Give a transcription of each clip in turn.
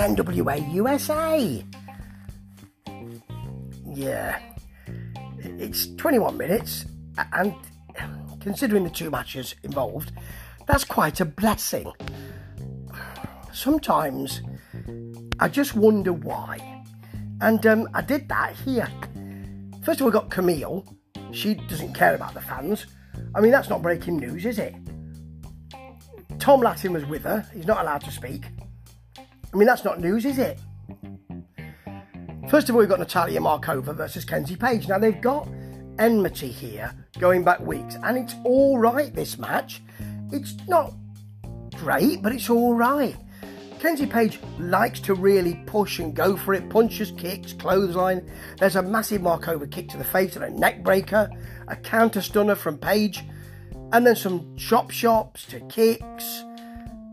NWA USA. Yeah. It's 21 minutes, and considering the two matches involved, that's quite a blessing. Sometimes I just wonder why. And um, I did that here. First of all, we got Kamille. She doesn't care about the fans. I mean, that's not breaking news, is it? Tom Latin was with her. He's not allowed to speak. I mean, that's not news, is it? First of all, we've got Natalia Markova versus Kenzie Paige. Now, they've got enmity here going back weeks, and it's all right, this match. It's not great, but it's all right. Kenzie Paige likes to really push and go for it, punches, kicks, clothesline. There's a massive Markova kick to the face and a neck breaker, a counter stunner from Paige, and then some chop shops to kicks.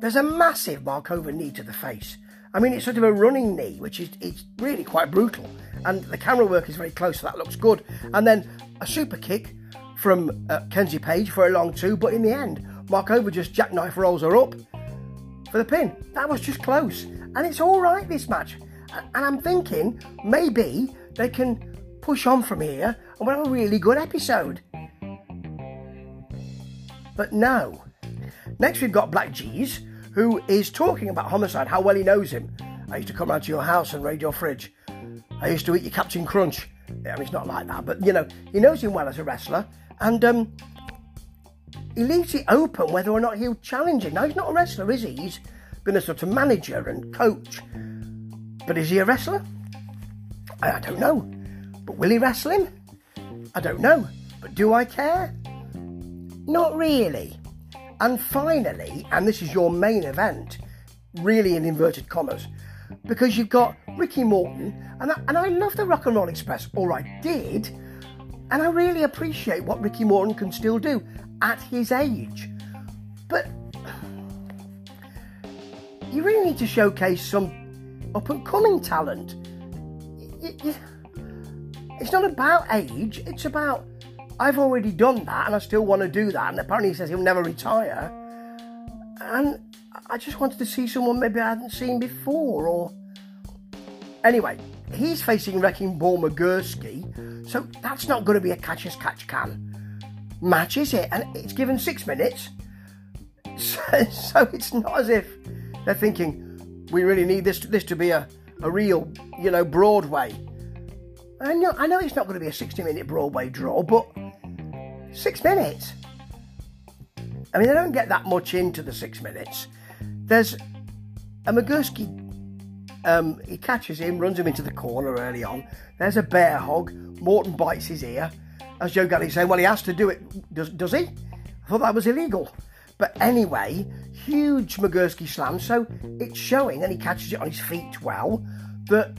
There's a massive Markova knee to the face. I mean, it's sort of a running knee, which is it's really quite brutal. And the camera work is very close, so that looks good. And then a super kick from uh, Kenzie Paige for a long two, but in the end, Markova just jackknife rolls her up for the pin. That was just close. And it's all right, this match. And I'm thinking maybe they can push on from here and we'll have a really good episode. But no. Next, we've got Black G's, who is talking about homicide, how well he knows him. I used to come round to your house and raid your fridge. I used to eat your Captain Crunch. I mean, it's not like that, but you know, he knows him well as a wrestler. And um, he leaves it open whether or not he'll challenge him. Now, he's not a wrestler, is he? He's been a sort of manager and coach. But is he a wrestler? I, I don't know. But will he wrestle him? I don't know. But do I care? Not really. And finally, and this is your main event, really in inverted commas, because you've got Ricky Morton, and I, and I love the Rock and Roll Express, or I did, and I really appreciate what Ricky Morton can still do at his age. But you really need to showcase some up and coming talent. It's not about age, it's about I've already done that and I still want to do that. And apparently, he says he'll never retire. And I just wanted to see someone maybe I hadn't seen before. Or anyway, he's facing Wrecking Ball Magursky, so that's not going to be a catch as catch can match, is it? And it's given six minutes. So, so, it's not as if they're thinking we really need this this to be a, a real, you know, Broadway. I know I know it's not going to be a 60 minute Broadway draw, but six minutes. I mean, they don't get that much into the six minutes. There's a Magursky. Um, he catches him, runs him into the corner early on. There's a bear hog. Morton bites his ear as Joe Galli saying, well, he has to do it, does, does he? I thought that was illegal. But anyway, huge Magursky slam, so it's showing, and he catches it on his feet well, that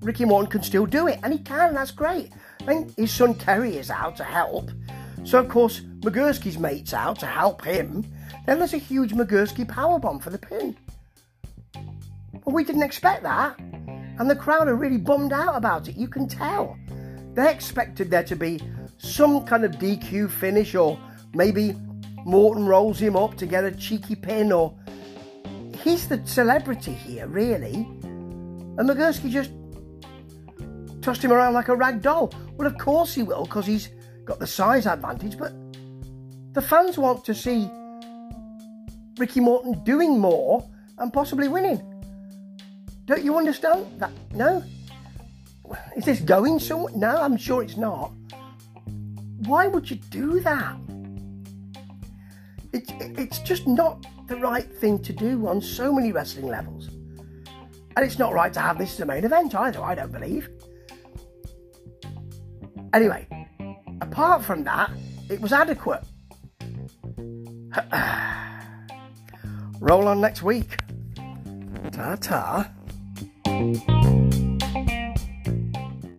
Ricky Morton can still do it, and he can, that's great. I think his son Kerry is out to help, so of course Magursky's mate's out to help him. Then there's a huge Magursky powerbomb for the pin. Well, we didn't expect that, and the crowd are really bummed out about it, you can tell. They expected there to be some kind of DQ finish, or maybe Morton rolls him up to get a cheeky pin, or he's the celebrity here, really. And Magursky just tossed him around like a rag doll. Well, of course he will, because he's got the size advantage, but the fans want to see Ricky Morton doing more and possibly winning. Don't you understand that? No? Is this going somewhere? No, I'm sure it's not. Why would you do that? It, it, it's just not the right thing to do on so many wrestling levels. And it's not right to have this as a main event either, I don't believe. Anyway, apart from that, it was adequate. Roll on next week. Ta ta.